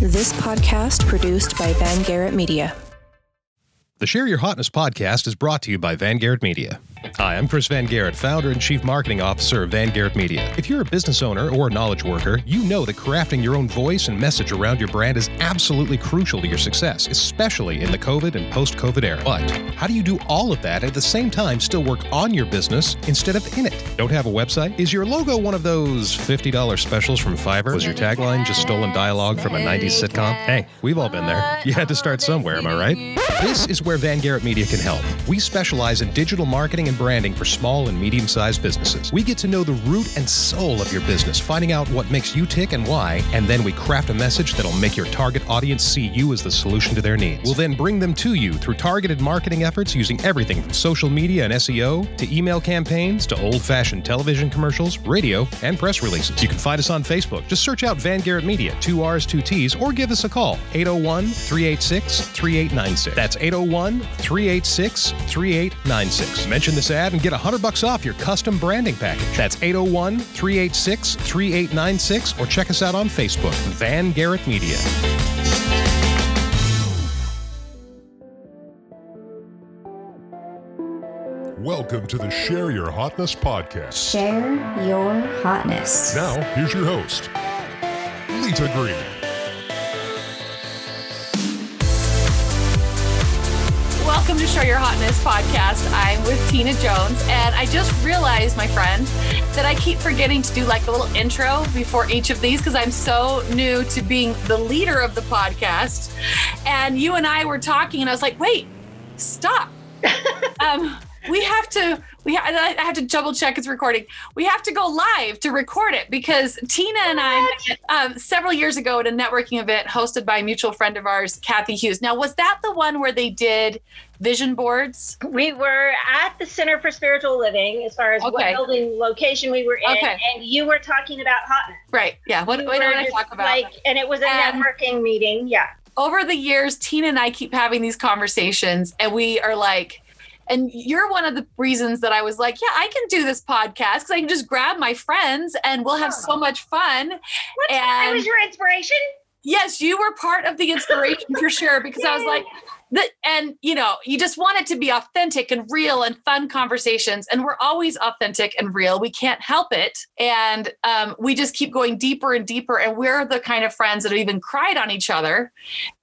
This podcast produced by Van Garrett Media. The Share Your Hotness podcast is brought to you by Van Garrett Media. Hi, I'm Chris Van Garrett, founder and chief marketing officer of Van Garrett Media. If you're a business owner or a knowledge worker, you know that crafting your own voice and message around your brand is absolutely crucial to your success, especially in the COVID and post COVID era. But how do you do all of that at the same time still work on your business instead of in it? Don't have a website? Is your logo one of those $50 specials from Fiverr? Was your tagline just stolen dialogue from a 90s sitcom? Hey, we've all been there. You had to start somewhere, am I right? This is where Van Garrett Media can help. We specialize in digital marketing and branding for small and medium sized businesses. We get to know the root and soul of your business, finding out what makes you tick and why, and then we craft a message that'll make your target audience see you as the solution to their needs. We'll then bring them to you through targeted marketing efforts using everything from social media and SEO to email campaigns to old fashioned television commercials, radio, and press releases. You can find us on Facebook. Just search out Van Garrett Media, two R's, two T's, or give us a call, 801 386 3896. That's 801 386 3896. Mention this ad and get 100 bucks off your custom branding package. That's 801 386 3896 or check us out on Facebook, Van Garrett Media. Welcome to the Share Your Hotness podcast. Share your hotness. Now, here's your host, Lita Green. Welcome to Show Your Hotness podcast. I'm with Tina Jones, and I just realized, my friend, that I keep forgetting to do like a little intro before each of these because I'm so new to being the leader of the podcast. And you and I were talking, and I was like, wait, stop. um, we have to we ha- I have to double check it's recording. We have to go live to record it because Tina and I met, um, several years ago at a networking event hosted by a mutual friend of ours, Kathy Hughes. Now, was that the one where they did vision boards? We were at the Center for Spiritual Living as far as what building location we were in, Okay. and you were talking about hotness. Right. Yeah. What, We what did I talk about? Like, and it was a And- networking meeting. Yeah. over the years, Tina and I keep having these conversations, and we are like, and you're one of the reasons that I was like, yeah, I can do this podcast because I can just grab my friends and we'll have so much fun. What's I And was your inspiration. yes, you were part of the inspiration for sure because I was like, that, and you know, you just want it to be authentic and real and fun conversations, and we're always authentic and real. We can't help it, and um, we just keep going deeper and deeper. And we're the kind of friends that have even cried on each other.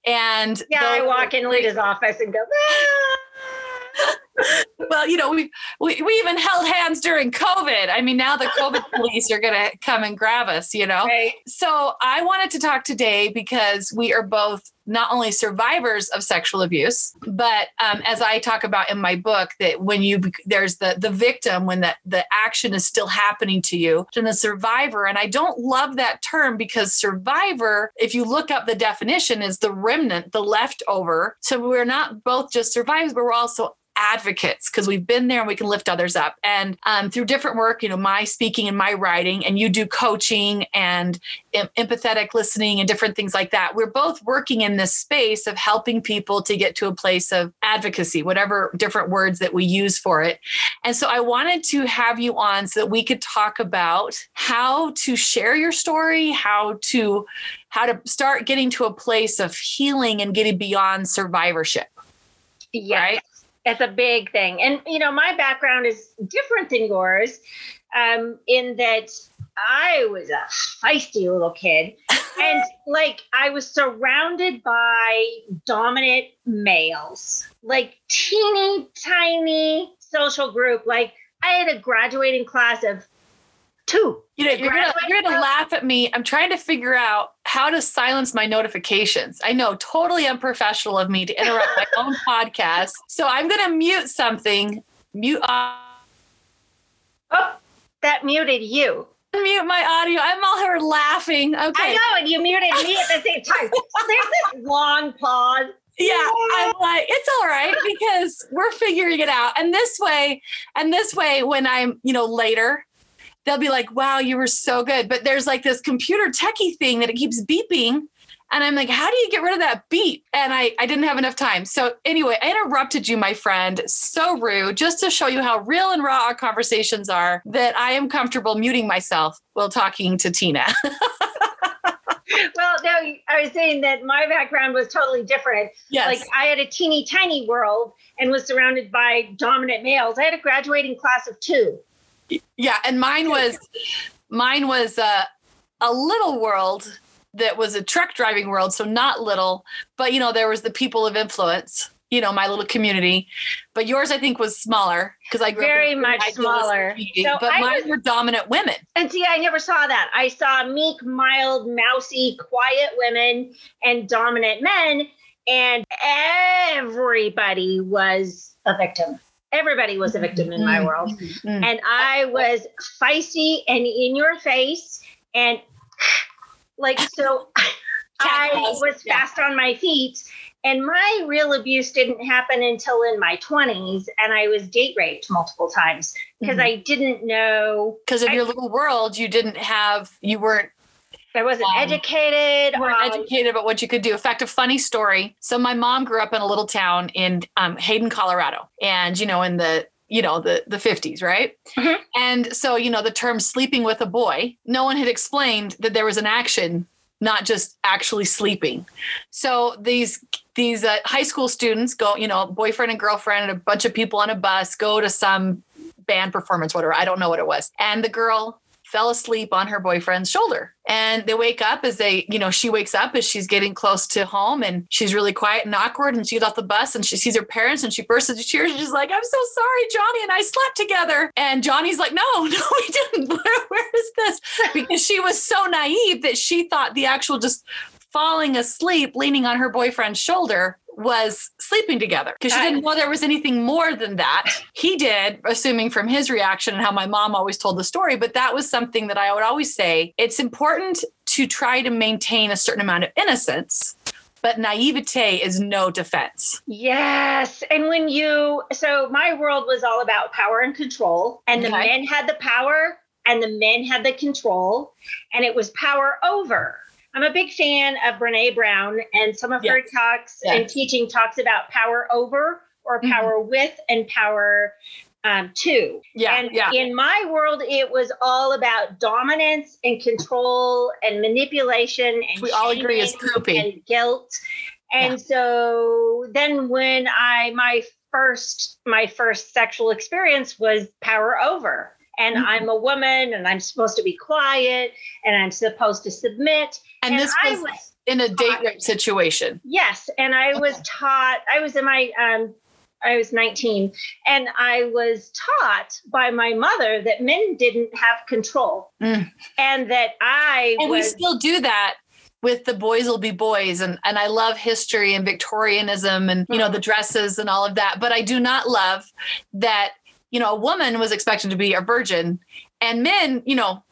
And Yeah, I walk in Lita's office and go. "Ah." well, you know, we, we we even held hands during COVID. I mean, now the COVID police are going to come and grab us, you know. Right. So I wanted to talk today because we are both not only survivors of sexual abuse, but um, as I talk about in my book, that when you there's the the victim when the the action is still happening to you, and the survivor. And I don't love that term because survivor, if you look up the definition, is the remnant, the leftover. So we're not both just survivors, but we're also advocates because we've been there and we can lift others up. And um, through different work, you know, my speaking and my writing, and you do coaching and em- empathetic listening and different things like that. We're both working in this space of helping people to get to a place of advocacy, whatever different words that we use for it. And so I wanted to have you on so that we could talk about how to share your story, how to how to start getting to a place of healing and getting beyond survivorship. Yes. Right. It's a big thing. And, you know, my background is different than yours um, in that I was a feisty little kid. and, like, I was surrounded by dominant males, like, teeny tiny social group. Like, I had a graduating class of two. You know, you're gonna you're gonna laugh at me. I'm trying to figure out how to silence my notifications. I know, totally unprofessional of me to interrupt my own podcast. So I'm gonna mute something. Mute uh, Oh, that muted you. mute my audio. I'm all here laughing. Okay. I know, and you muted me at the same time. There's this long pause. Yeah, I'm like, it's all right because we're figuring it out. And this way, and this way, when I'm, you know, later, they'll be like, wow, you were so good. But there's like this computer techie thing that it keeps beeping. And I'm like, how do you get rid of that beep? And I, I didn't have enough time. So anyway, I interrupted you, my friend. So rude, just to show you how real and raw our conversations are that I am comfortable muting myself while talking to Tina. well, no, I was saying that my background was totally different. Yes. Like I had a teeny tiny world and was surrounded by dominant males. I had a graduating class of two. Yeah, and mine was mine was uh, a little world that was a truck driving world, so not little, but you know there was the people of influence. You know, my little community, but yours I think was smaller because I grew Very up in a much smaller. community, So but I mine was- were dominant women. And see, I never saw that. I saw meek, mild, mousy, quiet women and dominant men, and everybody was a victim. Everybody was a victim in my world. Mm. And I was feisty and in your face. And like, so I was fast on my feet. And my real abuse didn't happen until in my 20s. And I was date raped multiple times because Mhm. I didn't know Because of I- your little world, you didn't have, you weren't I wasn't Um, educated. weren't um, educated about what you could do. In fact, a funny story. So my mom grew up in a little town in um, Hayden, Colorado, and you know, in the you know the the 50s, right? Mhm. And so you know, the term "sleeping with a boy," no one had explained that there was an action, not just actually sleeping. So these these uh, high school students go, you know, boyfriend and girlfriend, and a bunch of people on a bus go to some band performance, whatever. I don't know what it was, and the girl fell asleep on her boyfriend's shoulder. And they wake up as they, you know, she wakes up as she's getting close to home and she's really quiet and awkward. And she gets off the bus and she sees her parents and she bursts into tears. And she's like, I'm so sorry, Johnny and I slept together. And Johnny's like, No, no, we didn't. Where, where is this? Because she was so naive that she thought the actual just falling asleep, leaning on her boyfriend's shoulder was sleeping together because she didn't know there was anything more than that. He did, assuming from his reaction and how my mom always told the story. But that was something that I would always say it's important to try to maintain a certain amount of innocence, but naivete is no defense. Yes. And when you, so my world was all about power and control, and the Okay. men had the power and the men had the control, and it was power over. I'm a big fan of Brene Brown, and some of her Yes. talks and teaching talks about power over or Mhm. power with and power um, to. Yeah. and yeah. in my world, it was all about dominance and control and manipulation and We all agree is poopy. and guilt. And so then when I my first my first sexual experience was power over. And Mhm. I'm a woman and I'm supposed to be quiet and I'm supposed to submit. And this was, was in a date rape situation. Yes, and I was taught. I was in my. Um, I was 19, and I was taught by my mother that men didn't have control, Mm. and that I And we still do that with the boys will be boys and and I love history and Victorianism and you know Mm-hmm. the dresses and all of that but I do not love that you know a woman was expected to be a virgin and men you know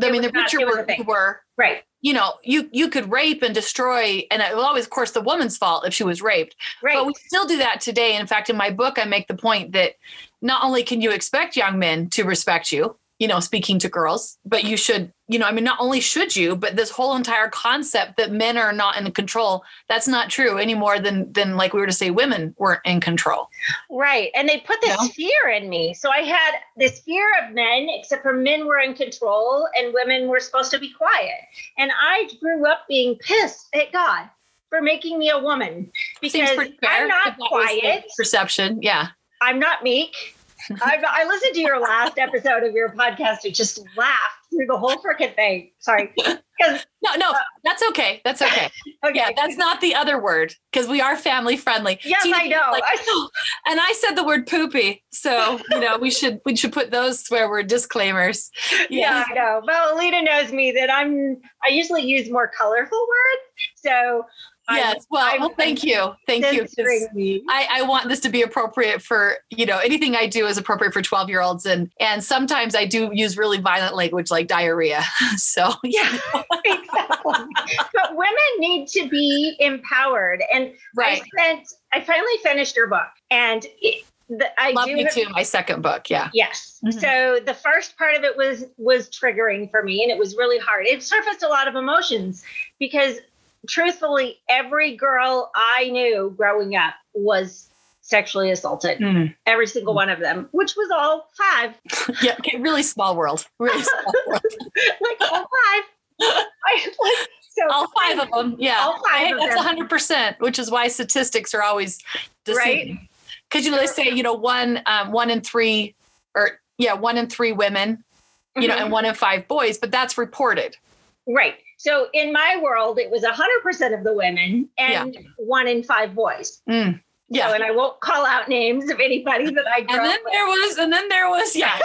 I mean the was richer was were, were right, you know you you could rape and destroy and it was always of course the woman's fault if she was raped right. but we still do that today. In fact, in my book, I make the point that not only can you expect young men to respect you, you know, speaking to girls, but you should, you know, I mean, not only should you, but this whole entire concept that men are not in control, that's not true any more than than like we were to say women weren't in control. Right. And they put this Yeah. fear in me. So I had this fear of men, except for men were in control and women were supposed to be quiet. And I grew up being pissed at God for making me a woman because. I'm not that was the quiet. Perception, yeah. I'm not meek. I, I listened to your last episode of your podcast and just laughed through the whole freaking thing. Sorry. No, no, that's okay. That's okay. okay. Yeah, that's not the other word because we are family friendly. Yes, Tina I know. Like, I- and I said the word poopy, so you know we should we should put those swear word disclaimers. yeah, I know. Well, Alita knows me that I'm, I usually use more colorful words. So, Yes. Well, well, thank you. Thank you. I, I want this to be appropriate for, you know, anything I do is appropriate for 12 year olds. And, and sometimes I do use really violent language like diarrhea. So, yeah. exactly. But women need to be empowered. And Right. I spent, I finally finished your book and it, the, I Love do me have- too. My second book. Yeah. Yes. Mhm. So the first part of it was was triggering for me and it was really hard. It surfaced a lot of emotions because truthfully every girl I knew growing up was sexually assaulted. Mm. Every single one of them, which was all five. Yeah. Okay. Really small world. Really small world. like all five. I like So all five of them. Yeah. All five that's hundred percent, which is why statistics are always deceiving. Right. Because you know they say you know one um, one in three or yeah one in three women, you know, Mhm. and one in five boys, but that's reported. Right. So in my world, it was 100% of the women and one in five boys. Mm. Yeah. So, and I won't call out names of anybody that I grew and then there was, and then there was, yeah.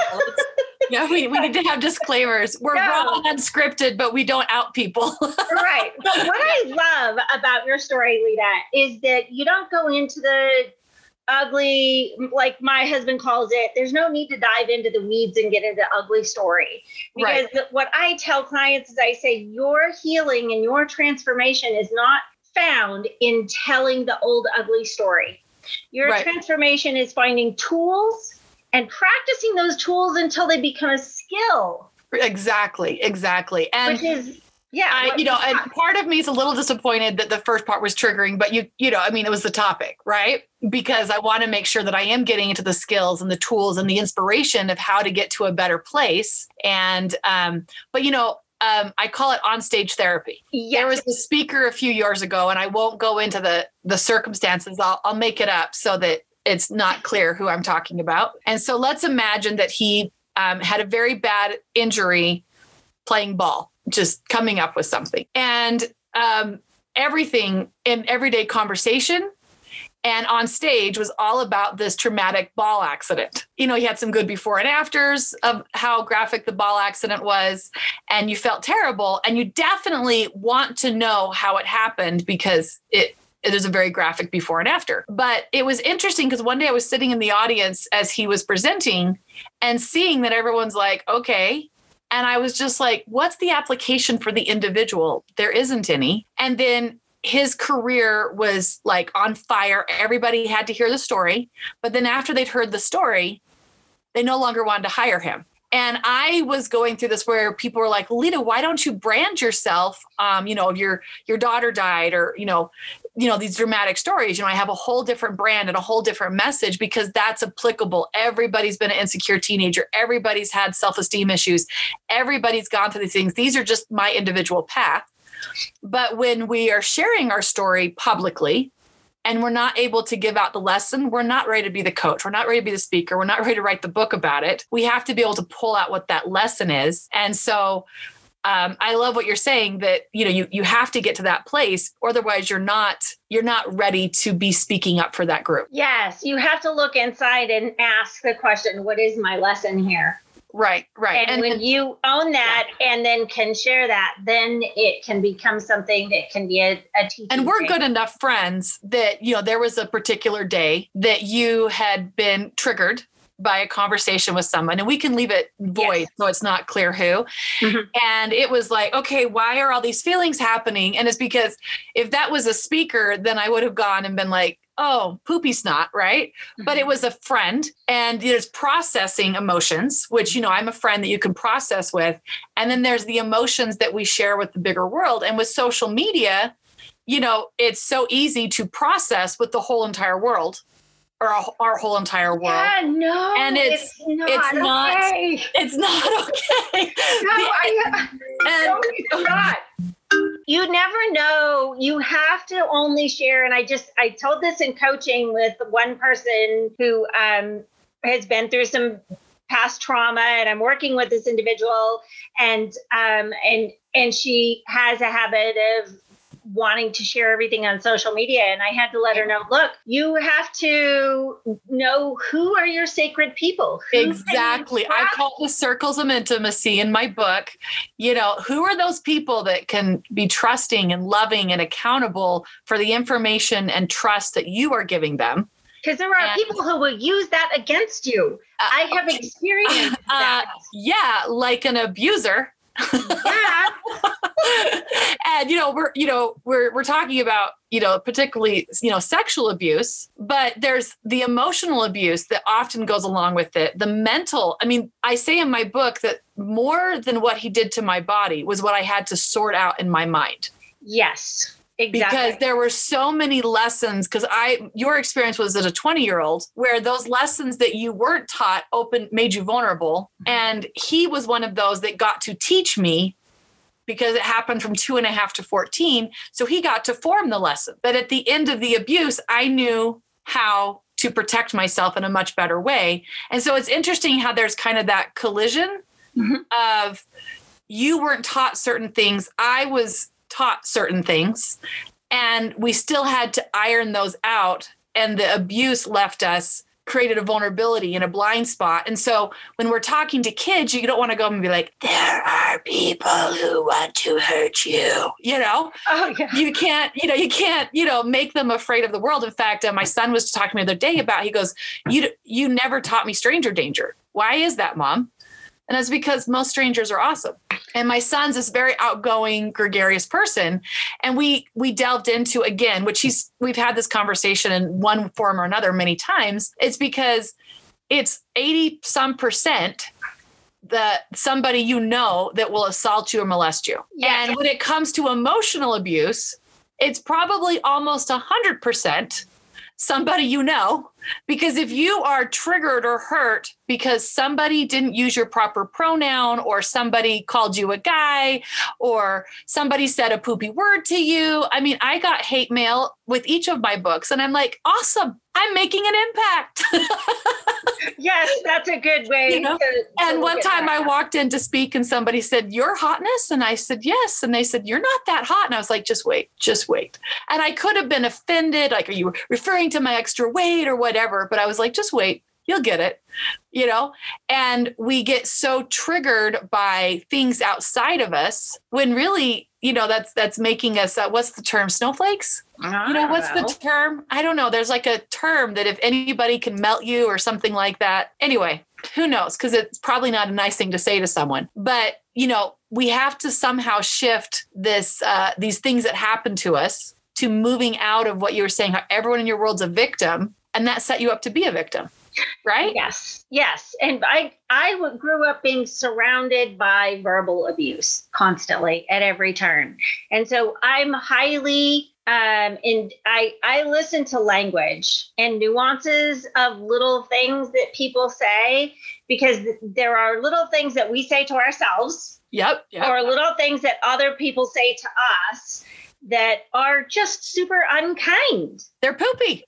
yeah, we, we need to have disclaimers. We're No. raw and unscripted, but we don't out people. right. But what I love about your story, Lita, is that you don't go into the ugly, like my husband calls it. There's no need to dive into the weeds and get into ugly story. Because Right. what I tell clients is I say, your healing and your transformation is not found in telling the old ugly story. Your Right. transformation is finding tools and practicing those tools until they become a skill, exactly, exactly. And which is, yeah. I, you know, and part of me is a little disappointed that the first part was triggering, but you, you know, I mean, it was the topic, right? Because I want to make sure that I am getting into the skills and the tools and the inspiration of how to get to a better place. And, um, but you know, um, I call it on stage therapy. yes. There was a speaker a few years ago, and I won't go into the the circumstances. I'll I'll make it up so that it's not clear who I'm talking about. And so let's imagine that he um, had a very bad injury playing ball, just coming up with something, and um, everything in everyday conversation and on stage was all about this traumatic ball accident. You know, he had some good before and afters of how graphic the ball accident was, and you felt terrible. And you definitely want to know how it happened because it is a very graphic before and after. But it was interesting because one day I was sitting in the audience as he was presenting and seeing that everyone's like, okay. And I was just like, what's the application for the individual? There isn't any. And then his career was like on fire. Everybody had to hear the story. But then after they'd heard the story, they no longer wanted to hire him. And I was going through this where people were like, Lita, why don't you brand yourself? Um, you know, your your daughter died, or you know, you know, these dramatic stories. You know, I have a whole different brand and a whole different message because that's applicable. Everybody's been an insecure teenager, everybody's had self-esteem issues, everybody's gone through these things. These are just my individual path. But when we are sharing our story publicly, and we're not able to give out the lesson, we're not ready to be the coach. We're not ready to be the speaker. We're not ready to write the book about it. We have to be able to pull out what that lesson is. And so um, I love what you're saying that you know you you have to get to that place, otherwise you're not you're not ready to be speaking up for that group. Yes, you have to look inside and ask the question, what is my lesson here? Right, right. And, when you own that and then can share that, then it can become something that can be a, a teaching. and we're thing. good enough friends that you know there was a particular day that you had been triggered by a conversation with someone and we can leave it void Yes. so it's not clear who. Mhm. and it was like okay why are all these feelings happening? And it's because if that was a speaker then i would have gone and been like oh poopy snot right? But it was a friend and there's processing emotions which you know i'm a friend that you can process with. And then there's the emotions that we share with the bigger world. And with social media you know it's so easy to process with the whole entire world or our, our whole entire world Yeah, no, And it's- not. it's not- okay. it's not okay No, I, and no, it's not. You never know. You have to only share. And I just, I told this in coaching with one person who um, has been through some past trauma, and I'm working with this individual, and um, and and she has a habit of wanting to share everything on social media and i had to let her know look you have to know who are your sacred people Who Exactly. I call the circles of intimacy in my book. You know, who are those people that can be trusting and loving and accountable for the information and trust that you are giving them? Because there are And- people who will use that against you. Uh, I have experienced Uh, that. yeah, like an abuser. And you know we're you know we're we're talking about you know particularly you know sexual abuse but there's the emotional abuse that often goes along with it. The mental i mean i say in my book that more than what he did to my body was what i had to sort out in my mind. Yes. Exactly. because there were so many lessons because i your experience was as a 20 year old where those lessons that you weren't taught open made you vulnerable and he was one of those that got to teach me because it happened from two and a half to 14. So he got to form the lesson. But at the end of the abuse, I knew how to protect myself in a much better way. And so it's interesting how there's kind of that collision mm-hmm. of you weren't taught certain things, I was taught certain things, and we still had to iron those out. And the abuse left us created a vulnerability and a blind spot. And so when we're talking to kids, you don't want to go and be like, there are people who want to hurt you. You know, oh, yeah. you can't, you know, you can't, you know, make them afraid of the world. In fact, uh, my son was talking to me the other day about, he goes, you, you never taught me stranger danger. Why is that, mom? And that's because most strangers are awesome. And my son's this very outgoing, gregarious person. And we we delved into again, which he's we've had this conversation in one form or another many times. It's because it's 80 some percent that somebody you know that will assault you or molest you. And when it comes to emotional abuse, it's probably almost a hundred percent somebody you know because if you are triggered or hurt because somebody didn't use your proper pronoun or somebody called you a guy or somebody said a poopy word to you, I mean, I got hate mail with each of my books and I'm like, awesome, I'm making an impact. yes, that's a good way. You know? to, and one time I walked in to speak and somebody said, Your hotness? And I said, Yes. And they said, You're not that hot. And I was like, Just wait, just wait. And I could have been offended. Like, are you referring to my extra weight or whatever? But I was like, Just wait, you'll get it you know and we get so triggered by things outside of us when really you know that's that's making us uh, what's the term snowflakes? You know what's know. the term? I don't know. There's like a term that if anybody can melt you or something like that. Anyway who knows? Because it's probably not a nice thing to say to someone. But you know we have to somehow shift this uh, these things that happen to us to moving out of what you were saying how everyone in your world's a victim and that set you up to be a victim right yes yes and i i grew up being surrounded by verbal abuse constantly at every turn and so i'm highly um, and I I listen to language and nuances of little things that people say because there are little things that we say to ourselves. Yep, yep. Or little things that other people say to us that are just super unkind. They're poopy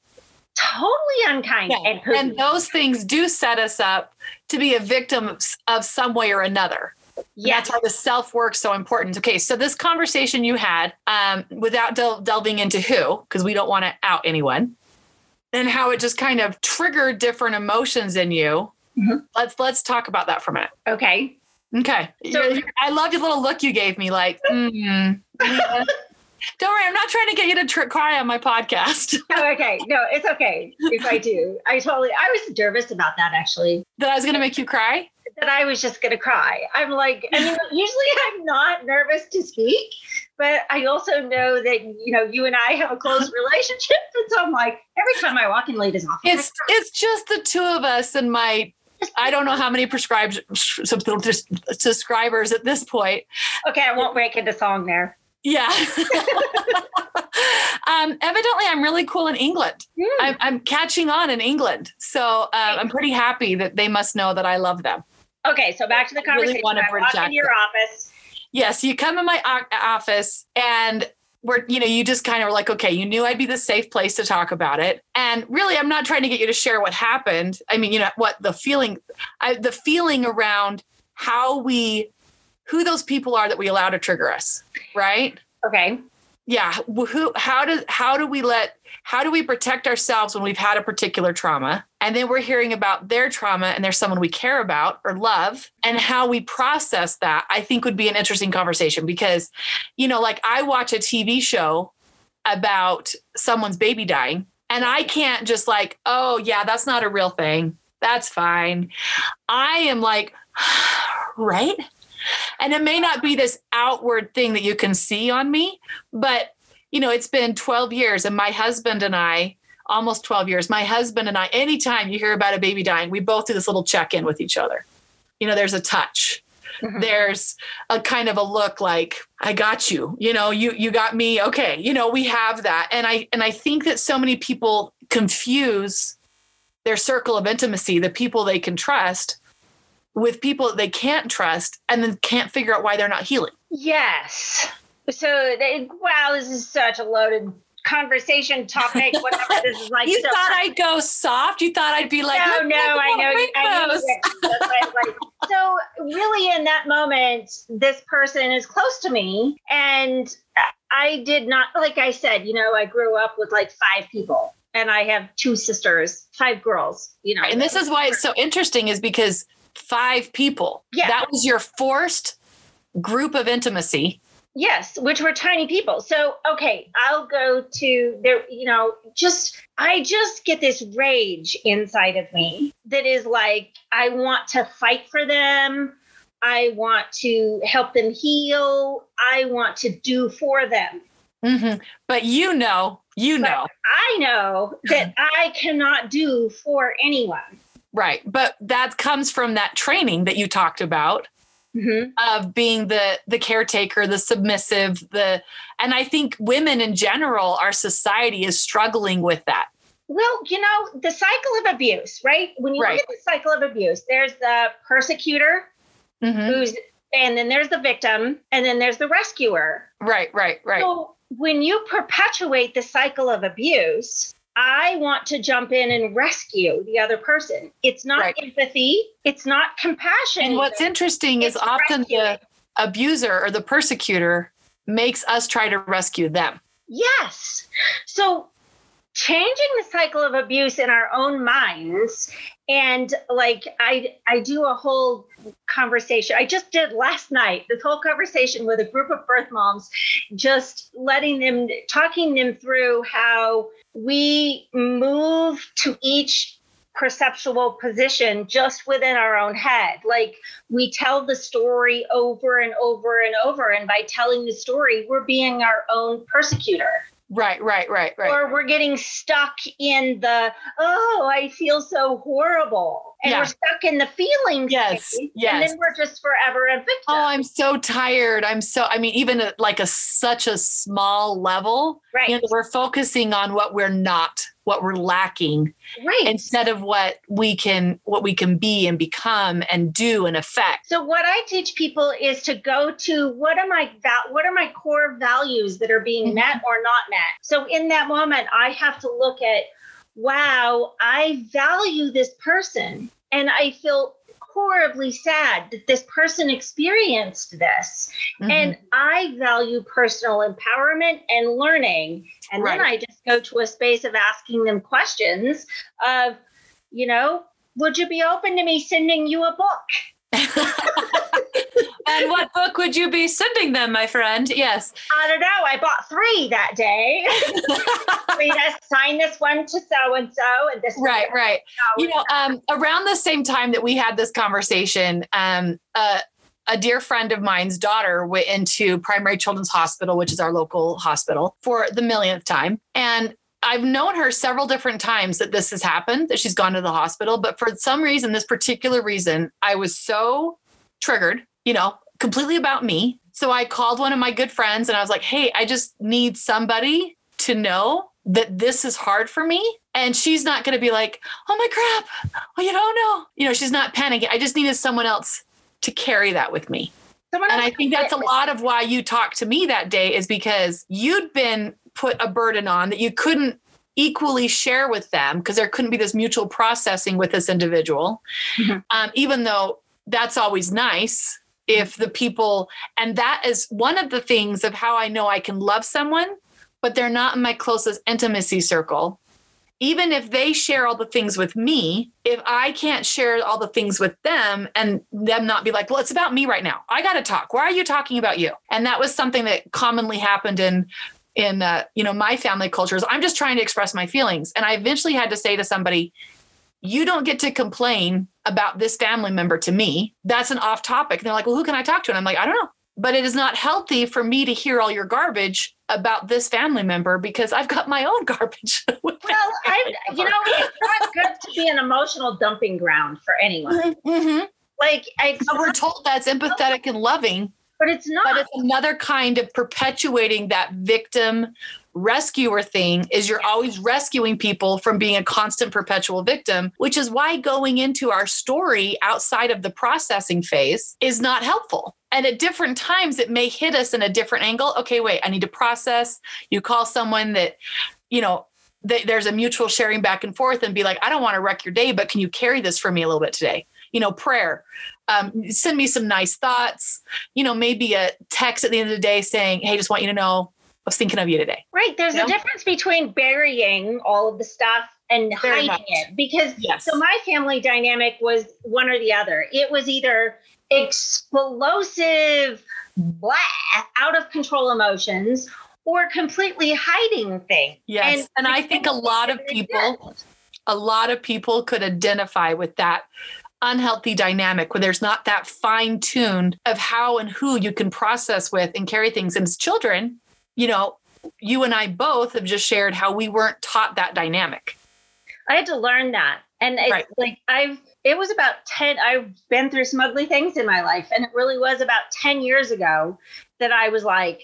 totally unkind yeah. and, and those things do set us up to be a victim of some way or another. Yeah that's why the self work's so important. Okay so this conversation you had um, without del- delving into who because we don't want to out anyone and how it just kind of triggered different emotions in you mm-hmm. let's let's talk about that for a minute. Okay. Okay. So, i love your little look you gave me like mm, don't worry, I'm not trying to get you to tr- cry on my podcast. oh, okay. No, it's okay if I do. I totally, I was nervous about that actually. That I was going to make you cry? That I was just going to cry. I'm like, I mean, usually I'm not nervous to speak, but I also know that, you know, you and I have a close relationship. And so I'm like, every time I walk in Lita's office, it's, it's just the two of us and my I don't know how many prescribed subscribers at this point. Okay, I won't break into song there. Yeah. um, evidently, I'm really cool in England. Mm. I'm, I'm, catching on in England. So uh, I'm pretty happy that they must know that I love them. Okay, so back to the conversation. Really I walk into your office. Yes, you come in my office and we're, you know, you just kind of like, okay, you knew I'd be the safe place to talk about it. And really, I'm not trying to get you to share what happened. I mean, you know, what the feeling, I, the feeling around how we who those people are that we allow to trigger us, right? Okay. Yeah. Who? How do? How do we let? How do we protect ourselves when we've had a particular trauma, and then we're hearing about their trauma, and there's someone we care about or love, and how we process that? I think would be an interesting conversation because, you know, like I watch a TV show about someone's baby dying, and I can't just like, oh yeah, that's not a real thing. That's fine. I am like, right? And it may not be this outward thing that you can see on me, but you know, it's been 12 years and my husband and I, almost 12 years, my husband and I, anytime you hear about a baby dying, we both do this little check in with each other. You know, there's a touch. Mm-hmm. There's a kind of a look like I got you. You know, you you got me. Okay. You know, we have that. And I and I think that so many people confuse their circle of intimacy, the people they can trust with people that they can't trust and then can't figure out why they're not healing. Yes. So, they, wow, this is such a loaded conversation topic, whatever this is like. you so thought I'd go soft. You thought I'd be like, no, no, I know, you- I know. you did. That's why I was like- so really, in that moment, this person is close to me, and I did not, like I said, you know, I grew up with like five people, and I have two sisters, five girls. You know, And this is why it's so interesting is because five people. Yeah. That was your forced group of intimacy. Yes, which were tiny people. So, okay, I'll go to there, you know, just, I just get this rage inside of me that is like, I want to fight for them. I want to help them heal. I want to do for them. Mhm. But you know, you But know, I know that I cannot do for anyone. Right. But that comes from that training that you talked about Mhm. of being the the caretaker, the submissive, the and I think women in general, our society is struggling with that. Well, you know, the cycle of abuse, right? When you Right. look at the cycle of abuse, there's the persecutor, Mhm. who's and then there's the victim and then there's the rescuer Right, right, right. so when you perpetuate the cycle of abuse i want to jump in and rescue the other person it's not Right. empathy it's not compassion And what's interesting is often rescuing. the abuser or the persecutor makes us try to rescue them. yes so changing the cycle of abuse in our own minds. And like i i do a whole conversation i just did last night this whole conversation with a group of birth moms just letting them talking them through how we move to each perceptual position just within our own head. Like we tell the story over and over and over and by telling the story we're being our own persecutor Right, right, right, right. or we're getting stuck in the oh i feel so horrible and Yeah. we're stuck in the feelings Yes, phase, and then we're just forever a victim Oh, I'm so tired. I'm so I mean even at like a such a small level, right you know, we're focusing on what we're not, what we're lacking right. instead of what we can what we can be and become and do and affect. so what i teach people is to go to what are my val- what are my core values that are being met mm-hmm. or not met? So in that moment i have to look at wow i value this person and i feel horribly sad that this person experienced this Mhm. And I value personal empowerment and learning. And then I just go to a space of asking them questions of, you know, would you be open to me sending you a book? and what book would you be sending them, my friend? Yes. I don't know. I bought three that day. Please sign this one to so and so and this right, right. so You know, um, around the same time that we had this conversation, um, uh, a dear friend of mine's daughter went into Primary Children's Hospital, which is our local hospital, for the millionth time. And I've known her several different times that this has happened, that she's gone to the hospital. But for some reason, this particular reason, I was so triggered, you know, completely about me. So I called one of my good friends and I was like, hey, I just need somebody to know that this is hard for me. And she's not going to be like, oh my crap, well, you don't know. You know, she's not panicking. I just needed someone else to carry that with me. Someone And I think that's a lot of why you talked to me that day is because you'd been put a burden on that you couldn't equally share with them because there couldn't be this mutual processing with this individual. Mhm. Um, even though that's always nice if the people, and that is one of the things of how I know I can love someone, but they're not in my closest intimacy circle. Even if they share all the things with me, if I can't share all the things with them and them not be like, well, it's about me right now. I got to talk. Why are you talking about you? And that was something that commonly happened in in uh, you know my family cultures. I'm just trying to express my feelings, and I eventually had to say to somebody, "You don't get to complain about this family member to me. That's an off topic." And they're like, "Well, who can I talk to?" And I'm like, "I don't know." But it is not healthy for me to hear all your garbage about this family member because I've got my own garbage. Well, I, you know, it's not good to be an emotional dumping ground for anyone. Mhm. Like, I, But we're told that's empathetic and loving. but it's not. But it's another kind of perpetuating that victim rescuer thing is you're always rescuing people from being a constant perpetual victim, which is why going into our story outside of the processing phase is not helpful. And at different times, it may hit us in a different angle. Okay, wait, I need to process. You call someone that, you know, that there's a mutual sharing back and forth and be like, I don't want to wreck your day, but can you carry this for me a little bit today? You know, prayer. Um, send me some nice thoughts. You know, maybe a text at the end of the day saying, Hey, just want you to know was thinking of you today. Right. There's You a difference between burying all of the stuff and Very hiding much. it. Because Yes. so my family dynamic was one or the other. It was either explosive, blah, out of control emotions or completely hiding things. Yes. And, I think a lot of people, a lot of people could identify with that unhealthy dynamic where there's not that fine tuned of how and who you can process with and carry things. And as children, you know, you and I both have just shared how we weren't taught that dynamic. I had to learn that. And it's Right. like I've it was about 10 I've been through some ugly things in my life and it really was about 10 years ago that I was like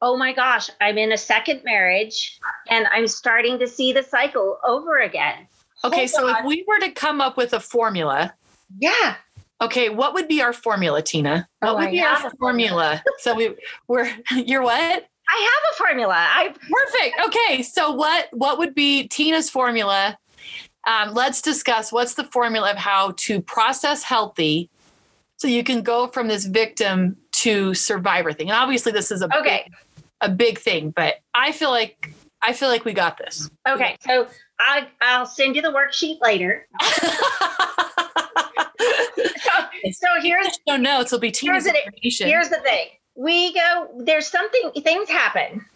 oh my gosh, I'm in a second marriage and I'm starting to see the cycle over again. Okay. Hold So if we were to come up with a formula, yeah, okay, what would be our formula, Tina? What Oh, would I be our formula? so we we're you're what? I have a formula. I Perfect. Okay, so what what would be Tina's formula? Um, let's discuss what's the formula of how to process healthy, so you can go from this victim to survivor thing. And obviously, this is a Okay. big, a big thing, but I feel like I feel like we got this. okay, so I I'll send you the worksheet later. So, so here's no notes will be Tina's Here's information. here's the thing. We go there's something things happen.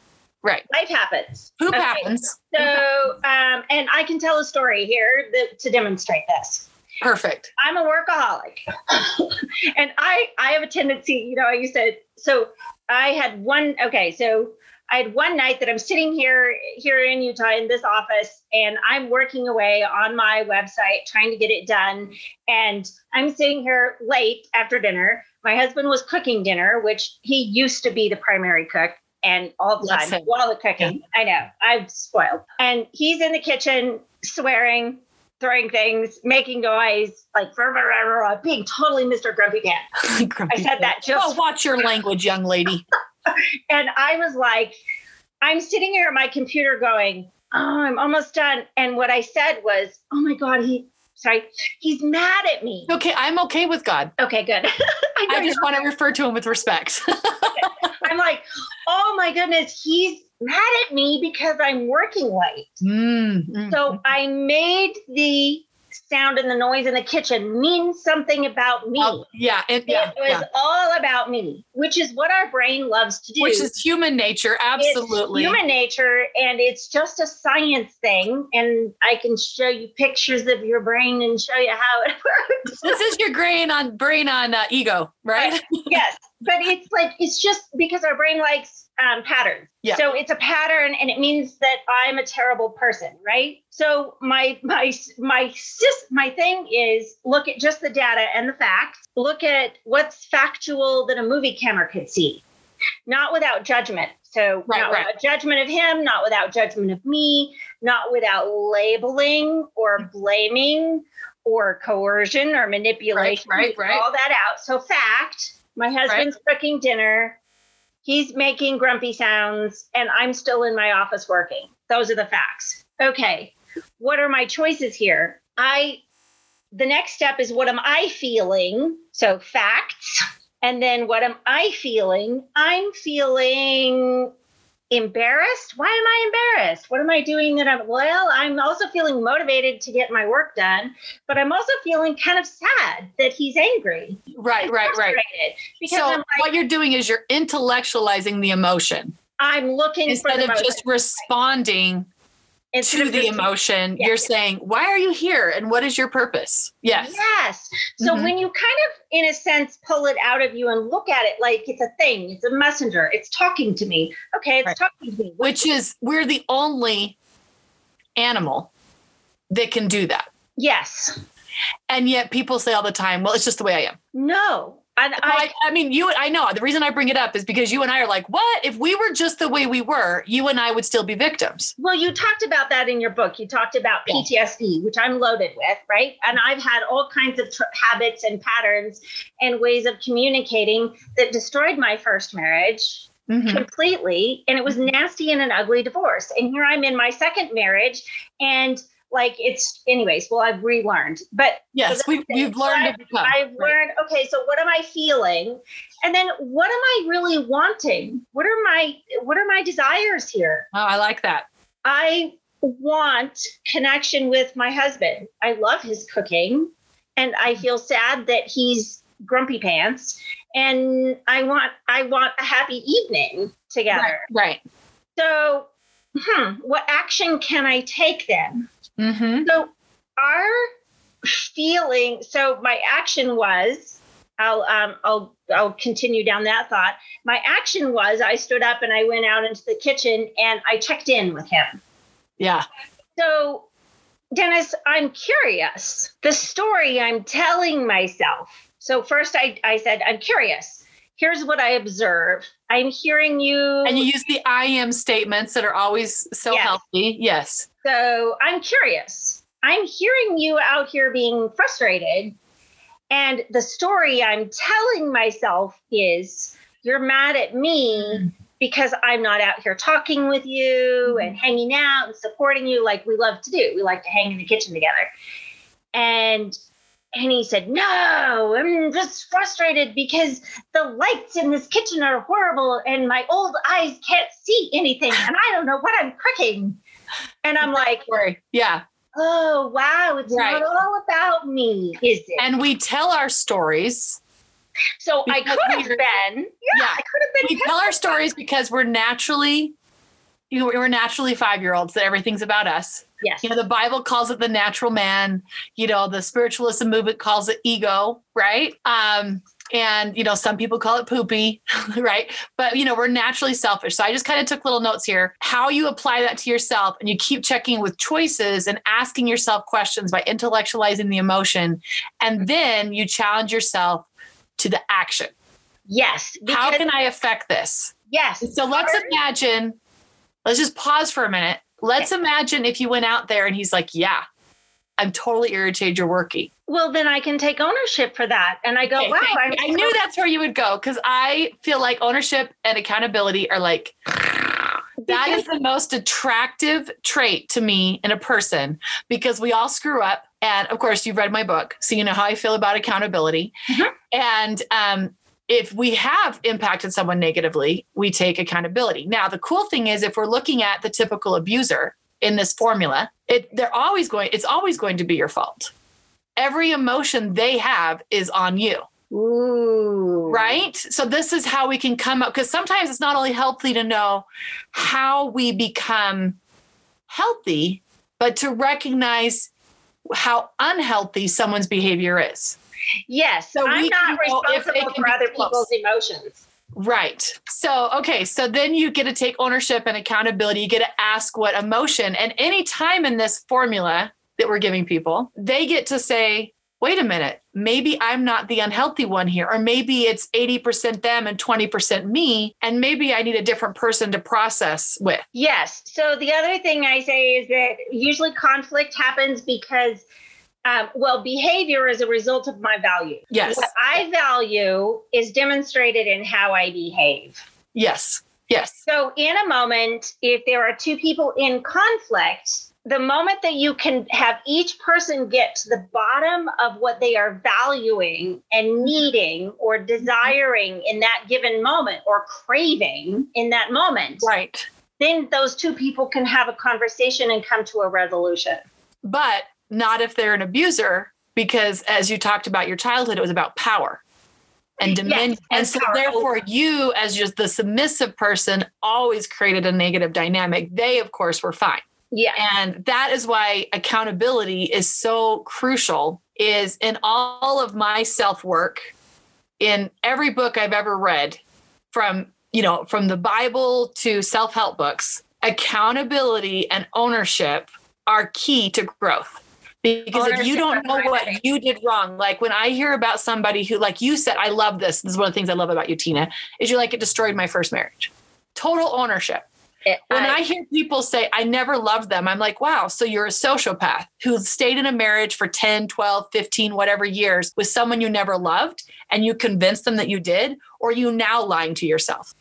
right. Life happens. Poop Okay. happens. So, um, and I can tell a story here that, to demonstrate this. Perfect. I'm a workaholic, and I I have a tendency, you know, I used to. So I had one. Okay, so I had one night that I'm sitting here here in Utah in this office, and I'm working away on my website trying to get it done, and I'm sitting here late after dinner. My husband was cooking dinner, which he used to be the primary cook. And all the time, while the cooking, I know I'm spoiled. And he's in the kitchen swearing, throwing things, making noise, like rah, rah, rah, being totally Mr. Grumpy Pants. I said that just Oh, watch your language, young lady. and I was like, I'm sitting here at my computer going, Oh, I'm almost done. And what I said was, Oh my God, he sorry, he's mad at me. Okay, I'm okay with God. Okay, good. I, I just want to refer to him with respect. I'm like, oh my goodness, he's mad at me because I'm working late. Mm, mm. So I made the sound and the noise in the kitchen mean something about me. Oh, yeah, it, yeah, it was yeah. all about me, which is what our brain loves to do. Which is human nature, It's absolutely. human nature, and it's just a science thing. And I can show you pictures of your brain and show you how it works. this is your brain on brain on uh, ego, right? yes, but it's like it's just because our brain likes um, patterns. Yeah. So it's a pattern, and it means that I'm a terrible person, right? So my my my sis my thing is look at just the data and the facts. Look at what's factual that a movie camera could see, not without judgment. So Right, not right. without judgment of him, not without judgment of me, not without labeling or blaming or coercion or manipulation. right, right. All that out. So fact. My husband's cooking dinner. He's making grumpy sounds, and I'm still in my office working. Those are the facts. Okay. What are my choices here? I, the next step is what am I feeling? So facts. And then what am I feeling? I'm feeling embarrassed. Why am I embarrassed? What am I doing that I'm, well, I'm also feeling motivated to get my work done, but I'm also feeling kind of sad that he's angry. right, right, right. Because So like, what you're doing is you're intellectualizing the emotion I'm looking instead of just responding Instead to the just- emotion. You're saying, "Why are you here? And what is your purpose?" Yes. Yes. So Mhm. when you kind of, in a sense, pull it out of you and look at it like it's a thing, it's a messenger, it's talking to me. Okay, it's Right. talking to me. Which is we're the only animal that can do that. Yes. And yet people say all the time, "Well, it's just the way I am." No. And I, I, mean, you. I know the reason I bring it up is because you and I are like, what if we were just the way we were? You and I would still be victims. Well, you talked about that in your book. You talked about PTSD, which I'm loaded with, right? And I've had all kinds of tr- habits and patterns and ways of communicating that destroyed my first marriage. Mm-hmm. completely and it was nasty and an ugly divorce and here i'm in my second marriage and like it's anyways well i've relearned but yes so we, you've learned I've, I've learned okay so what am i feeling? And then what am i really wanting? What are my what are my desires here? Oh i like that. I want connection with my husband. I love his cooking and i feel sad that he's grumpy pants and i want i want a happy evening together. Right, right. so hmm, what action can i take then Mm-hmm. So our feeling, so my action was, I'll um, I'll I'll continue down that thought. My action was I stood up and I went out into the kitchen and I checked in with him. Yeah. So Dennis, I'm curious. The story I'm telling myself. So first I, I said, I'm curious. Here's what I observe. I'm hearing you. And you use the I am statements that are always so yes. healthy. Yes. So I'm curious. I'm hearing you out here being frustrated. And the story I'm telling myself is you're mad at me because I'm not out here talking with you and hanging out and supporting you like we love to do. We like to hang in the kitchen together. And and he said, No, I'm just frustrated because the lights in this kitchen are horrible and my old eyes can't see anything and I don't know what I'm cooking. And I'm like, yeah. Oh, wow. It's right. not all about me, is it? And we tell our stories. So I could have been. Yeah, yeah, I could have been. We tell our stories because we're naturally, you know, we're naturally five year olds that everything's about us. Yes. You know, the Bible calls it the natural man. You know, the spiritualism movement calls it ego, right? Um, and you know some people call it poopy right? But you know we're naturally selfish. So i just kind of took little notes here. How you apply that to yourself and you keep checking with choices and asking yourself questions by intellectualizing the emotion and then you challenge yourself to the action. Yes how can i affect this? Yes. So let's imagine let's just pause for a minute let's imagine if you went out there and he's like yeah I'm totally irritated you're working. Well, then I can take ownership for that. And I go, okay, wow. I, I knew that's where you would go because I feel like ownership and accountability are like, that is the most attractive trait to me in a person because we all screw up. And of course, you've read my book, so you know how I feel about accountability. Mm-hmm. And um, if we have impacted someone negatively, we take accountability. Now, the cool thing is, if we're looking at the typical abuser, in this formula, it they're always going it's always going to be your fault. Every emotion they have is on you. Ooh. Right? So this is how we can come up because sometimes it's not only healthy to know how we become healthy, but to recognize how unhealthy someone's behavior is. Yes. So I'm not responsible for other people's emotions. Right. So, okay. So then you get to take ownership and accountability. You get to ask what emotion. And any time in this formula that we're giving people, they get to say, wait a minute, maybe I'm not the unhealthy one here. Or maybe it's 80% them and 20% me. And maybe I need a different person to process with. Yes. So the other thing I say is that usually conflict happens because um, well, behavior is a result of my value. Yes. What I value is demonstrated in how I behave. Yes. Yes. So, in a moment, if there are two people in conflict, the moment that you can have each person get to the bottom of what they are valuing and needing or desiring in that given moment or craving in that moment. Right. Then those two people can have a conversation and come to a resolution. But not if they're an abuser, because as you talked about your childhood, it was about power and dominion. Yes, and, and so, therefore, you, as just the submissive person, always created a negative dynamic. They, of course, were fine. Yeah. And that is why accountability is so crucial is in all of my self-work in every book I've ever read from, you know, from the Bible to self-help books, accountability and ownership are key to growth because if you don't know what you did wrong like when i hear about somebody who like you said i love this. This is one of the things i love about you tina is you're like it destroyed my first marriage. Total ownership. It, when I, I, hear people say i never loved them i'm like wow so you're a sociopath who stayed in a marriage for 10 12 15 whatever years with someone you never loved and you convinced them that you did or you now lying to yourself?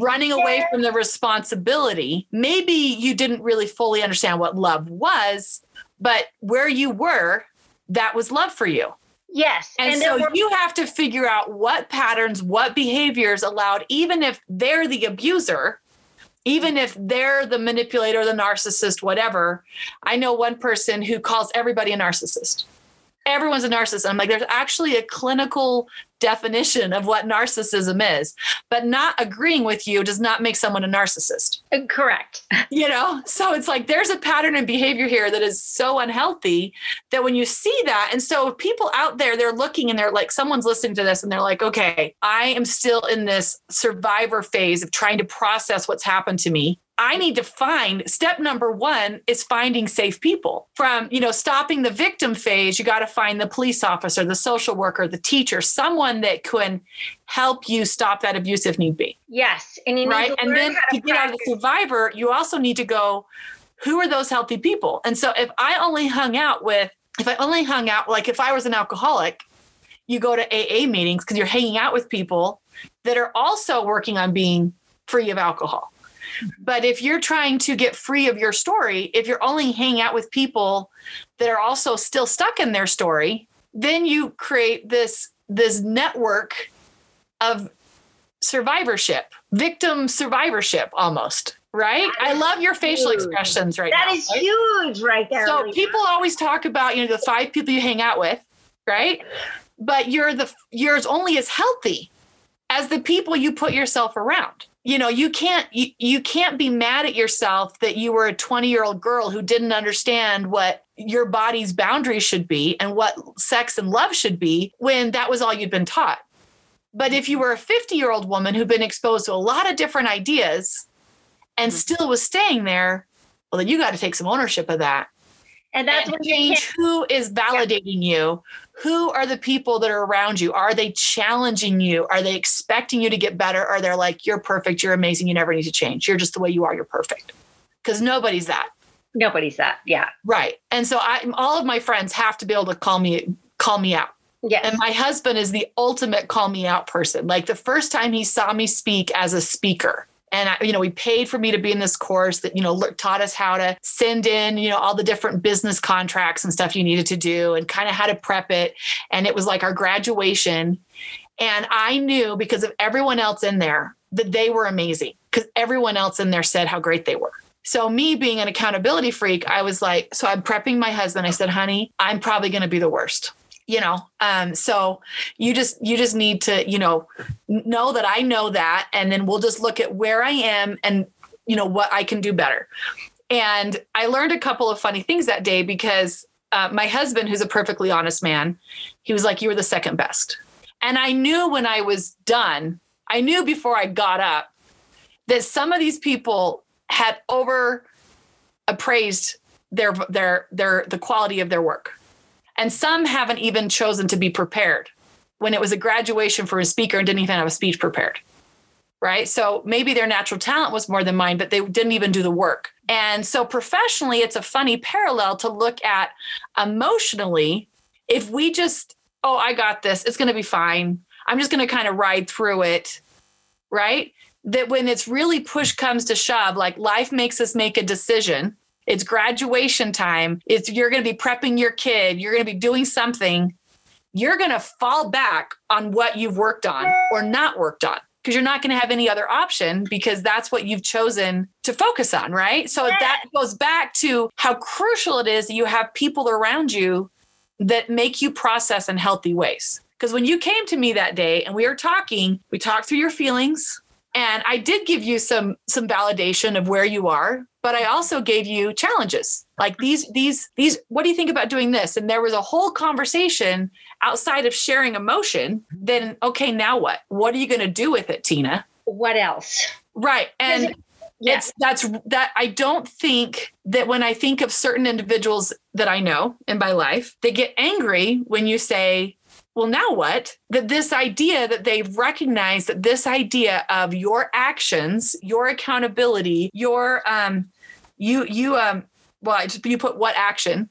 Running away from the responsibility. Maybe you didn't really fully understand what love was but where you were, that was love for you. Yes. And, and so were- you have to figure out what patterns, what behaviors allowed, even if they're the abuser, even if they're the manipulator, the narcissist, whatever. I know one person who calls everybody a narcissist. Everyone's a narcissist. I'm like, there's actually a clinical definition of what narcissism is. But not agreeing with you does not make someone a narcissist. Uh, correct. You know, so it's like there's a pattern in behavior here that is so unhealthy that when you see that, and so people out there, they're looking and they're like, someone's listening to this and they're like, okay, I am still in this survivor phase of trying to process what's happened to me. I need to find step number one is finding safe people. From, you know, stopping the victim phase, you got to find the police officer, the social worker, the teacher, someone that can help you stop that abuse if need be. Yes. And you right. and then to, to get out of the survivor, you also need to go, who are those healthy people? And so if I only hung out with, if I only hung out, like if I was an alcoholic, you go to AA meetings because you're hanging out with people that are also working on being free of alcohol but if you're trying to get free of your story, if you're only hanging out with people that are also still stuck in their story, then you create this this network of survivorship, victim survivorship almost. Right? I love your facial huge. expressions right that now. That is right? huge right there. So people always talk about, you know, the five people you hang out with, right? But you're the yours only as healthy as the people you put yourself around you know you can't you, you can't be mad at yourself that you were a 20 year old girl who didn't understand what your body's boundaries should be and what sex and love should be when that was all you'd been taught but if you were a 50 year old woman who'd been exposed to a lot of different ideas and mm-hmm. still was staying there well then you got to take some ownership of that and that's and change who is validating yeah. you who are the people that are around you? Are they challenging you? Are they expecting you to get better? Or they're like you're perfect. You're amazing. You never need to change. You're just the way you are. You're perfect. Because nobody's that. Nobody's that. Yeah. Right. And so i all of my friends have to be able to call me call me out. Yeah. And my husband is the ultimate call me out person. Like the first time he saw me speak as a speaker, and I, you know we paid for me to be in this course that you know taught us how to send in you know all the different business contracts and stuff you needed to do and kind of how to prep it. And it was like our graduation. And i knew because of everyone else in there that they were amazing because everyone else in there said how great they were. So me being an accountability freak i was like so i'm prepping my husband. I said honey i'm probably going to be the worst you know um so you just you just need to you know know that i know that and then we'll just look at where i am and you know what i can do better. And i learned a couple of funny things that day because uh, my husband who's a perfectly honest man he was like you were the second best. And i knew when i was done i knew before i got up that some of these people had over appraised their their their the quality of their work and some haven't even chosen to be prepared when it was a graduation for a speaker and didn't even have a speech prepared. Right. So maybe their natural talent was more than mine, but they didn't even do the work. And so professionally, it's a funny parallel to look at emotionally. If we just, oh, I got this, it's going to be fine. I'm just going to kind of ride through it. Right. That when it's really push comes to shove, like life makes us make a decision it's graduation time. It's you're going to be prepping your kid. You're going to be doing something. You're going to fall back on what you've worked on or not worked on because you're not going to have any other option because that's what you've chosen to focus on, right? So that goes back to how crucial it is that you have people around you that make you process in healthy ways. Because when you came to me that day and we were talking, we talked through your feelings, and I did give you some some validation of where you are, but I also gave you challenges. Like these these these what do you think about doing this? And there was a whole conversation outside of sharing emotion. Then okay, now what? What are you going to do with it, Tina? What else? Right. And It's that's that I don't think that when I think of certain individuals that I know in my life, they get angry when you say, well, now what? That this idea that they've recognized that this idea of your actions, your accountability, your um, you you um, well, you put what action?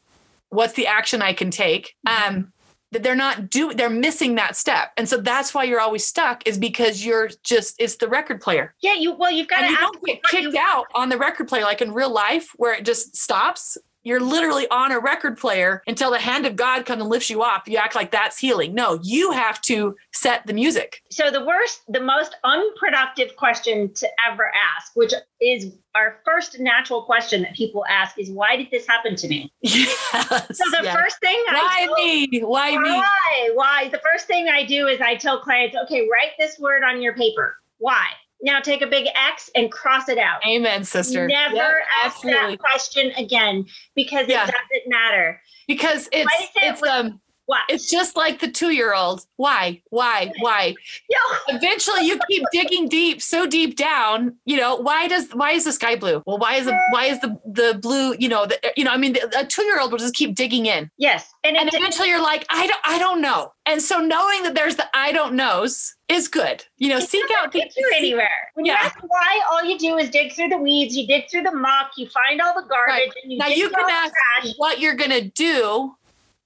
What's the action I can take? Um, that they're not doing they're missing that step and so that's why you're always stuck is because you're just it's the record player yeah you well you've got to you don't get kicked out on the record player like in real life where it just stops you're literally on a record player until the hand of God comes and lifts you off. You act like that's healing. No, you have to set the music. So the worst, the most unproductive question to ever ask, which is our first natural question that people ask is why did this happen to me? Yes. So the yes. first thing why me? Why me? why? Why? The first thing I do is I tell clients, okay, write this word on your paper. Why? Now take a big X and cross it out. Amen, sister. Never Yep, ask absolutely. that question again because Yeah. it doesn't matter. Because it's it it's with- um Why? it's just like the two year old. Why? Why? Why? Yo, Eventually you keep digging deep, so deep down, you know, why does why is the sky blue? Well, why is the why is the the blue, you know, the, you know, I mean a two year old will just keep digging in. yes. And, And eventually you're like, I don't I don't know. And so knowing that there's the I don't knows is good. You know, it seek out the get you anywhere. When Yeah. you ask why, all you do is dig through the weeds, you dig through the muck, you find all the garbage, Right. and you Now you can ask trash. what you're gonna do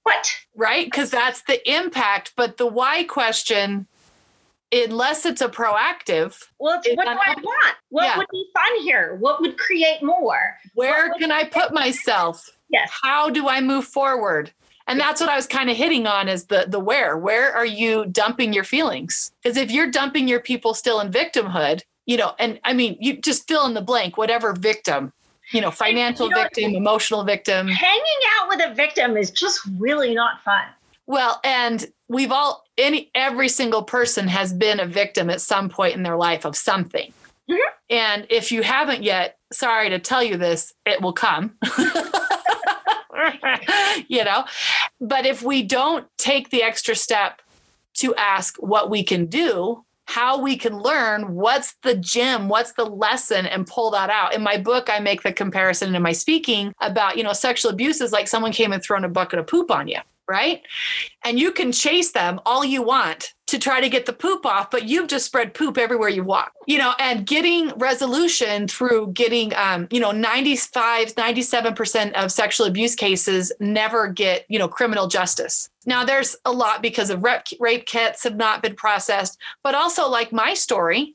What? right? Because that's the impact. But the why question, unless it's a proactive, Well, it's, what do I want? What Yeah. would be fun here? What would create more? where can I put myself? Yes. How do I move forward? And that's what I was kind of hitting on is the the where. Where are you dumping your feelings? Because if you're dumping your people still in victimhood, you know, and I mean, you just fill in the blank, whatever victim, you know, financial you know- victim, emotional victim. Hanging out with a victim is just really not fun. Well, and we've all any every single person has been a victim at some point in their life of something. Mhm. And if you haven't yet, sorry to tell you this, it will come. you know, but if we don't take the extra step to ask what we can do, how we can learn what's the gym, what's the lesson, and pull that out. In my book, I make the comparison in my speaking about, you know, sexual abuse is like someone came and thrown a bucket of poop on you, right? And you can chase them all you want to try to get the poop off, but you've just spread poop everywhere you walk, you know, and getting resolution through getting, um, you know, 95, 97% of sexual abuse cases never get, you know, criminal justice. Now, there's a lot because of rape, rape kits have not been processed, but also like my story,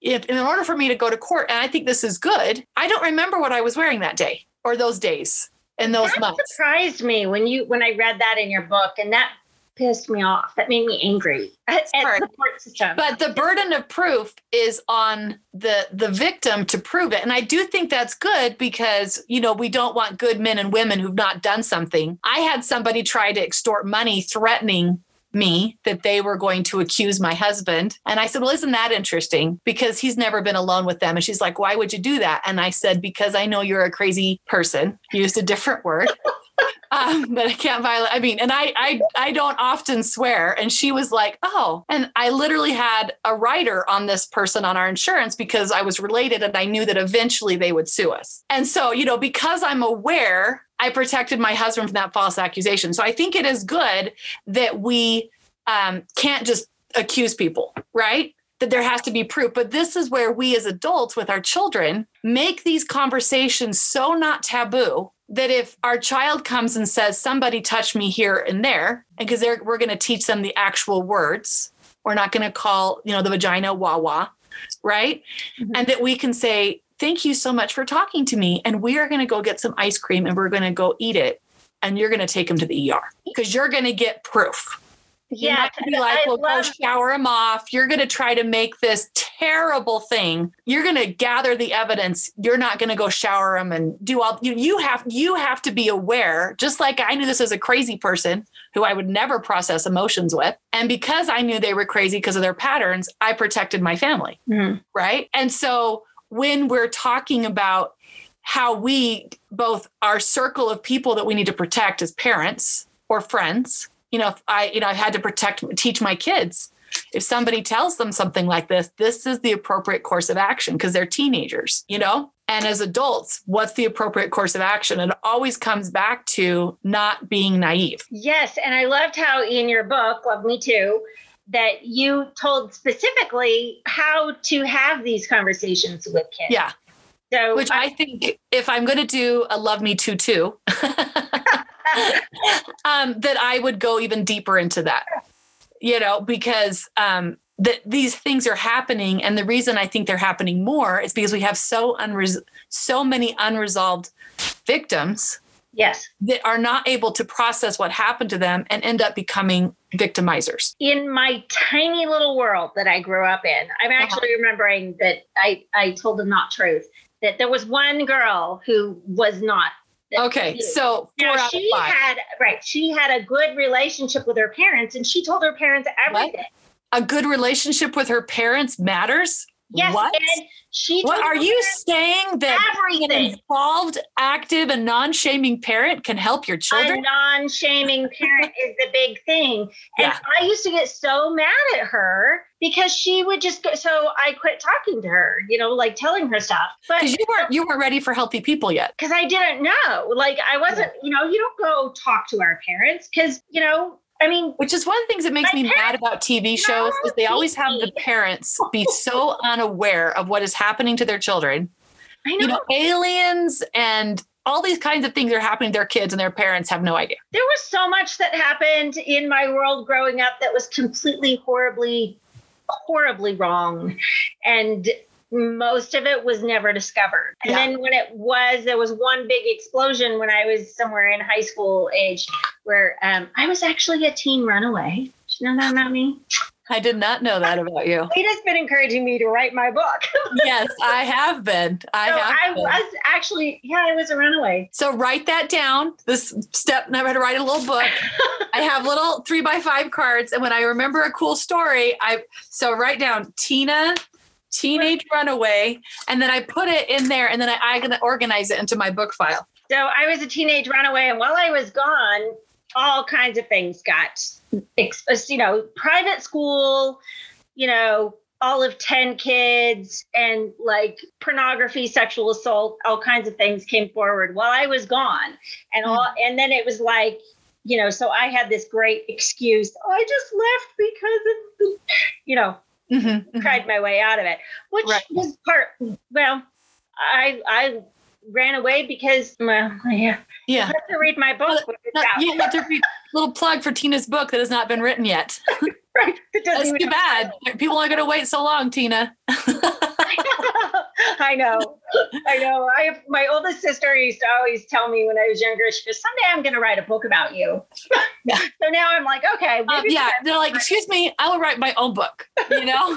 if in order for me to go to court, and I think this is good, I don't remember what I was wearing that day or those days and those that months. surprised me when you when I read that in your book, and that pissed me off. That made me angry at, at Sorry. the court system. But the burden of proof is on the the victim to prove it. And I do think that's good because, you know, we don't want good men and women who've not done something. I had somebody try to extort money threatening me that they were going to accuse my husband. And I said, Well, isn't that interesting? Because he's never been alone with them. And she's like, Why would you do that? And I said, Because I know you're a crazy person. Used a different word. um, but I can't violate. I mean, and I, I, I don't often swear. And she was like, "Oh," and I literally had a writer on this person on our insurance because I was related, and I knew that eventually they would sue us. And so, you know, because I'm aware, I protected my husband from that false accusation. So I think it is good that we um, can't just accuse people, right? That there has to be proof. But this is where we as adults with our children make these conversations so not taboo that if our child comes and says, somebody touched me here and there, and because we're going to teach them the actual words, we're not going to call, you know, the vagina wah wah, right? And that we can say, thank you so much for talking to me. And we are going to go get some ice cream and we're going to go eat it. And you're going to take him to the ER because you're going to get proof. You're yeah, not be like, I well, love, go shower him off. You're going to try to make this terrible thing. You're going to gather the evidence. You're not going to go shower him and do all. You, you have you have to be aware. Just like I knew this as a crazy person who I would never process emotions with, and because I knew they were crazy because of their patterns, I protected my family. Mhm. Right, and so when we're talking about how we both our circle of people that we need to protect as parents or friends you know if i you know i had to protect teach my kids if somebody tells them something like this, this is the appropriate course of action because they're teenagers, you know? And as adults, what's the appropriate course of action? And it always comes back to not being naive. Yes. And I loved how in your book, Love Me Too, that you told specifically how to have these conversations with kids. Yeah. So which I, I think if I'm going to do a love me too too, um, that I would go even deeper into that, you know, because um, that these things are happening, and the reason I think they're happening more is because we have so unres- so many unresolved victims. Yes. That are not able to process what happened to them and end up becoming victimizers. In my tiny little world that I grew up in, I'm uh-huh. actually uh-huh. remembering that I, I told the not truth that there was one girl who was not Okay, so four now, she had right. She had a good relationship with her parents, and she told her parents everything. What? A good relationship with her parents matters. Yes, what? and she. What are you saying that everything. an involved, active, and non-shaming parent can help your children? A non-shaming parent is the big thing, and yeah. I used to get so mad at her because she would just go. So I quit talking to her, you know, like telling her stuff. But you weren't you weren't ready for healthy people yet. Because I didn't know. Like I wasn't. You know, you don't go talk to our parents because you know I mean, which is one of the things that makes me mad about TV shows is they always have the parents be so unaware of what is happening to their children. I know. You know, aliens and all these kinds of things are happening to their kids and their parents have no idea. There was so much that happened in my world growing up that was completely horribly horribly wrong and most of it was never discovered. And yeah. then when it was, there was one big explosion when I was somewhere in high school age where um, I was actually a teen runaway. Did you know that about me? I did not know that about you. Has been encouraging me to write my book. yes, I have been. I so have. I been. was actually, yeah, I was a runaway. So write that down. This step, I had to write a little book. I have little three by five cards, and when I remember a cool story, I so write down Tina teenage runaway and then i put it in there and then i, I gonna organize it into my book file. So i was a teenage runaway and while i was gone all kinds of things got you know private school you know all of 10 kids and like pornography sexual assault all kinds of things came forward while i was gone. And all mm. and then it was like you know so i had this great excuse oh, i just left because of the, you know mm-hmm, mm-hmm. cried my way out of it, which right. was part. Well, I I ran away because well, yeah, yeah. You have to read my book. Well, you have to read. Little plug for Tina's book that has not been written yet. right. That's too bad. People aren't going to wait so long, Tina. I know. I know. I have my oldest sister used to always tell me when I was younger, she goes, Someday I'm gonna write a book about you. Yeah. so now I'm like, okay. Um, yeah. They're like, excuse me, I will write my own book. You know?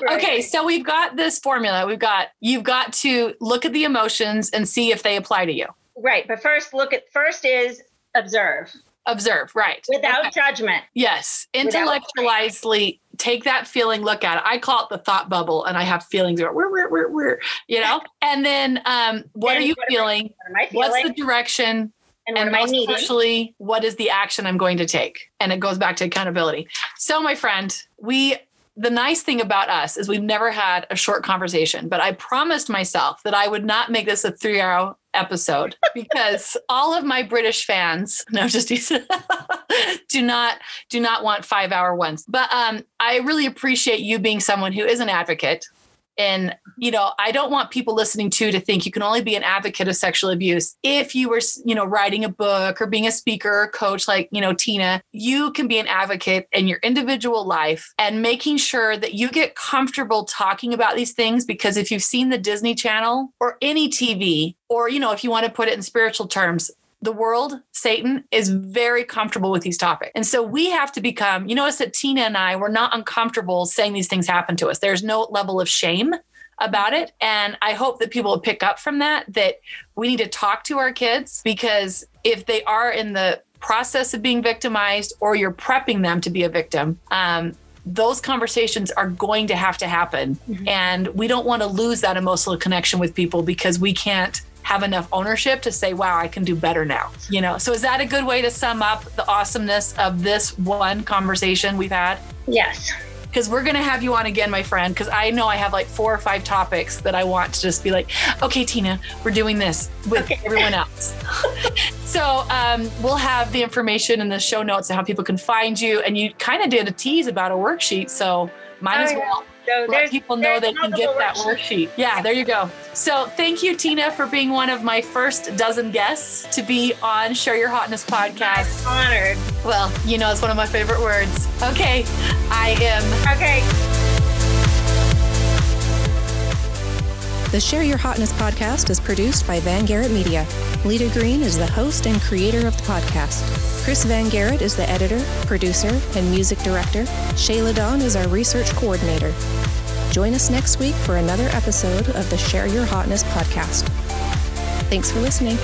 right. Okay, so we've got this formula. We've got you've got to look at the emotions and see if they apply to you. Right. But first look at first is observe. Observe, right. Without okay. judgment. Yes. Intellectualizely take that feeling, look at it. I call it the thought bubble, and I have feelings where, where, where, where, you know? And then um, what and are you what feeling? Am I, what am I feeling? What's the direction? And, and most especially, what is the action I'm going to take? And it goes back to accountability. So, my friend, we the nice thing about us is we've never had a short conversation, but I promised myself that I would not make this a three hour episode because all of my British fans, no, just do not do not want five hour ones. But um, I really appreciate you being someone who is an advocate and, you know, I don't want people listening to to think you can only be an advocate of sexual abuse if you were, you know, writing a book or being a speaker or coach like, you know, Tina. You can be an advocate in your individual life and making sure that you get comfortable talking about these things because if you've seen the Disney Channel or any TV, or, you know, if you want to put it in spiritual terms, the world, Satan, is very comfortable with these topics. And so we have to become, you notice that Tina and I, we're not uncomfortable saying these things happen to us. There's no level of shame about it. And I hope that people will pick up from that, that we need to talk to our kids because if they are in the process of being victimized or you're prepping them to be a victim, um, those conversations are going to have to happen. Mm-hmm. And we don't want to lose that emotional connection with people because we can't have enough ownership to say, wow, I can do better now. You know, so is that a good way to sum up the awesomeness of this one conversation we've had? Yes. because we're going to have you on again, my friend, because I know I have like four or five topics that I want to just be like, okay, Tina, we're doing this with okay. everyone else. so um, we'll have the information in the show notes on how people can find you. And you kind of did a tease about a worksheet. So might as well so let people know they can get that worksheet. Yeah, there you go. So thank you, Tina, for being one of my first dozen guests to be on Share Your Hotness podcast. I'm honored. Well, you know, it's one of my favorite words. Okay, I am. Okay. The Share Your Hotness podcast is produced by Van Garrett Media. Lita Green is the host and creator of the podcast. Chris Van Garrett is the editor, producer, and music director. Shayla Dawn is our research coordinator. Join us next week for another episode of the Share Your Hotness podcast. Thanks for listening.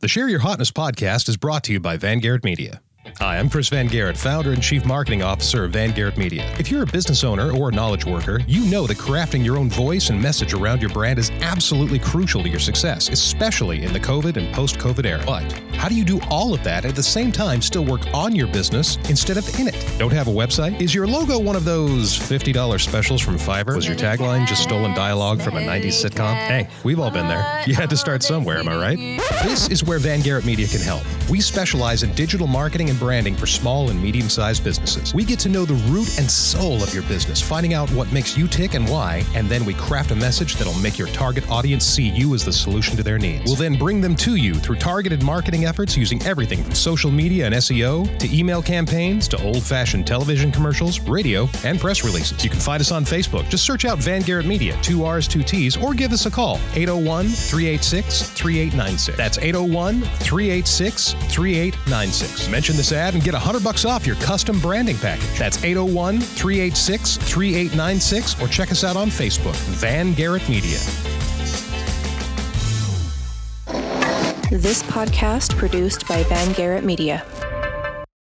The Share Your Hotness podcast is brought to you by Van Garrett Media. Hi, I'm Chris Van Garrett, founder and chief marketing officer of Van Garrett Media. If you're a business owner or a knowledge worker, you know that crafting your own voice and message around your brand is absolutely crucial to your success, especially in the COVID and post COVID era. But how do you do all of that at the same time still work on your business instead of in it? Don't have a website? Is your logo one of those $50 specials from Fiverr? Was your tagline just stolen dialogue from a 90s sitcom? Hey, we've all been there. You had to start somewhere, am I right? This is where Van Garrett Media can help. We specialize in digital marketing and branding for small and medium sized businesses. We get to know the root and soul of your business, finding out what makes you tick and why, and then we craft a message that'll make your target audience see you as the solution to their needs. We'll then bring them to you through targeted marketing efforts using everything from social media and SEO to email campaigns to old fashioned television commercials, radio, and press releases. You can find us on Facebook. Just search out Van Garrett Media, two R's, two T's, or give us a call, 801 386 3896. That's 801 386 3896. Mention this ad and get 100 bucks off your custom branding package. That's 801 386 3896 or check us out on Facebook, Van Garrett Media. This podcast produced by Van Garrett Media.